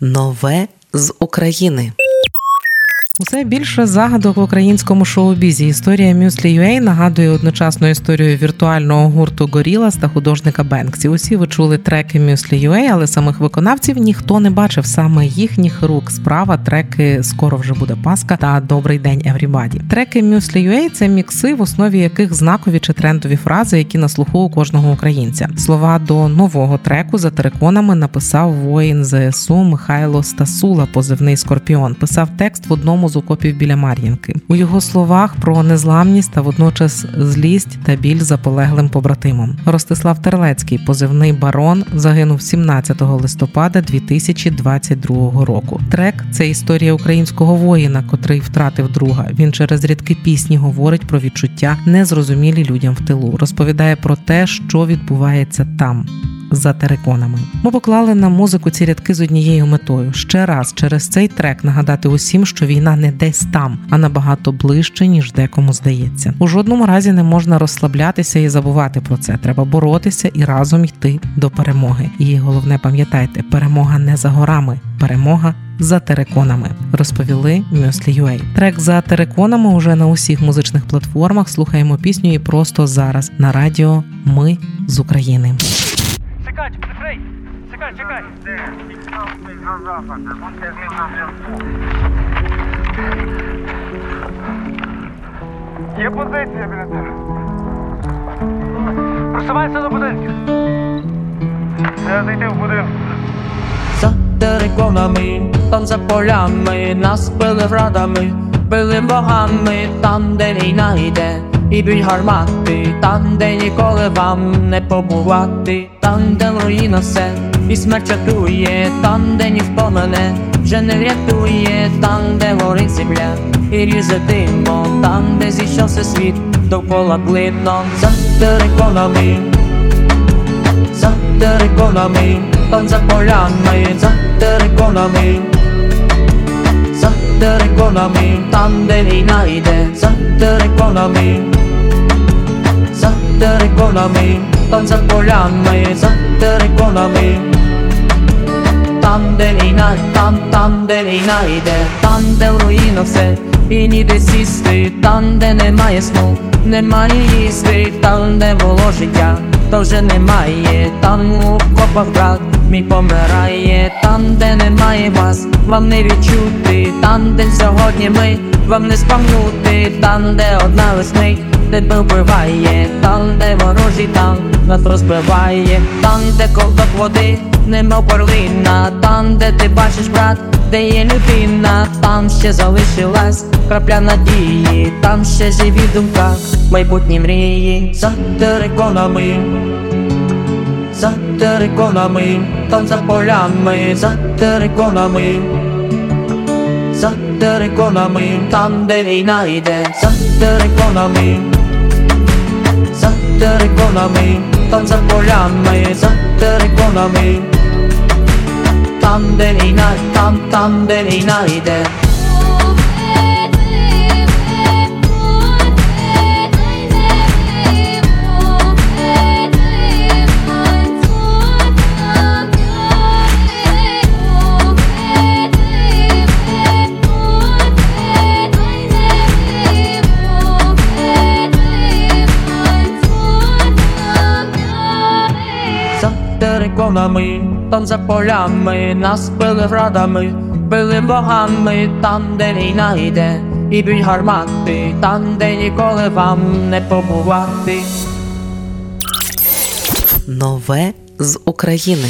Нове з України. Усе більше загадок в українському шоу-бізі. Історія Мюслі UA нагадує одночасно історію віртуального гурту Gorillaz та художника Бенксі. Усі ви чули треки Мюслі UA, але самих виконавців ніхто не бачив. Саме їхніх рук справа треки Скоро вже буде Паска та Добрий день everybody. Треки Мюслі UA – це мікси, в основі яких знакові чи трендові фрази, які на слуху у кожного українця. Слова до нового треку за териконами написав воїн ЗСУ Михайло Стасула, позивний Скорпіон. Писав текст в одному з окопів біля Мар'їнки. У його словах про незламність та водночас злість та біль за полеглим побратимом. Ростислав Терлецький, позивний барон, загинув 17 листопада 2022 року. Трек це історія українського воїна, котрий втратив друга. Він через рідкі пісні говорить про відчуття, незрозумілі людям в тилу. Розповідає про те, що відбувається там за териконами. Ми поклали на музику ці рядки з однією метою ще раз через цей трек нагадати усім, що війна не десь там, а набагато ближче, ніж декому здається. У жодному разі не можна розслаблятися і забувати про це. Треба боротися і разом йти до перемоги. І головне, пам'ятайте, перемога не за горами, перемога. За териконами розповіли Мюслі.ua. Трек за териконами уже на усіх музичних платформах. Слухаємо пісню і просто зараз на радіо Ми з України. Чекай, прикрий! Чекай, чекай! Є позиція біля тебе. Просувайся до будинків. Треба зайти в будинок. За териконами, там за полями, нас били врадами, били богами, там, де війна йде, і б'ють гармати, там, де ніколи вам не побувати, там, де руїна все, і смерть чатує, там, де ніхто мене вже не врятує, там, де горить земля, і ріже димо, там, де зійшовся світ, довкола блидно, за териконами за териконами, там за полями, за териконами, за териконами, там де війна йде, за териконами, за териконами, там за полями, за териконами. Там, де війна, там, там, де війна йде, там, де в руїнах все, і ніде сісти, там, де немає сну, немає їсти, там, де було життя, то вже немає, там у копах брат мій помирає, там, де немає вас, вам не відчути, там, де сьогодні ми, вам не спамнути, там, де одна весни, тебе вбиває, там, де ворожий танк нас розбиває, там, де ковток води, нема перлина, там, де ти бачиш брат, де є людина, там ще залишилась крапля надії, там ще живі думка, майбутні мрії, за териконами, за териконами, там за полями, за териконами. За териконами, там де війна йде, за териконами, за териконами, там за полями, за териконами, там де війна, там, там де териконами, там за полями, нас били врадами, били богами, там, де війна йде, і бій гармати, там, де ніколи вам не побувати. Нове з України.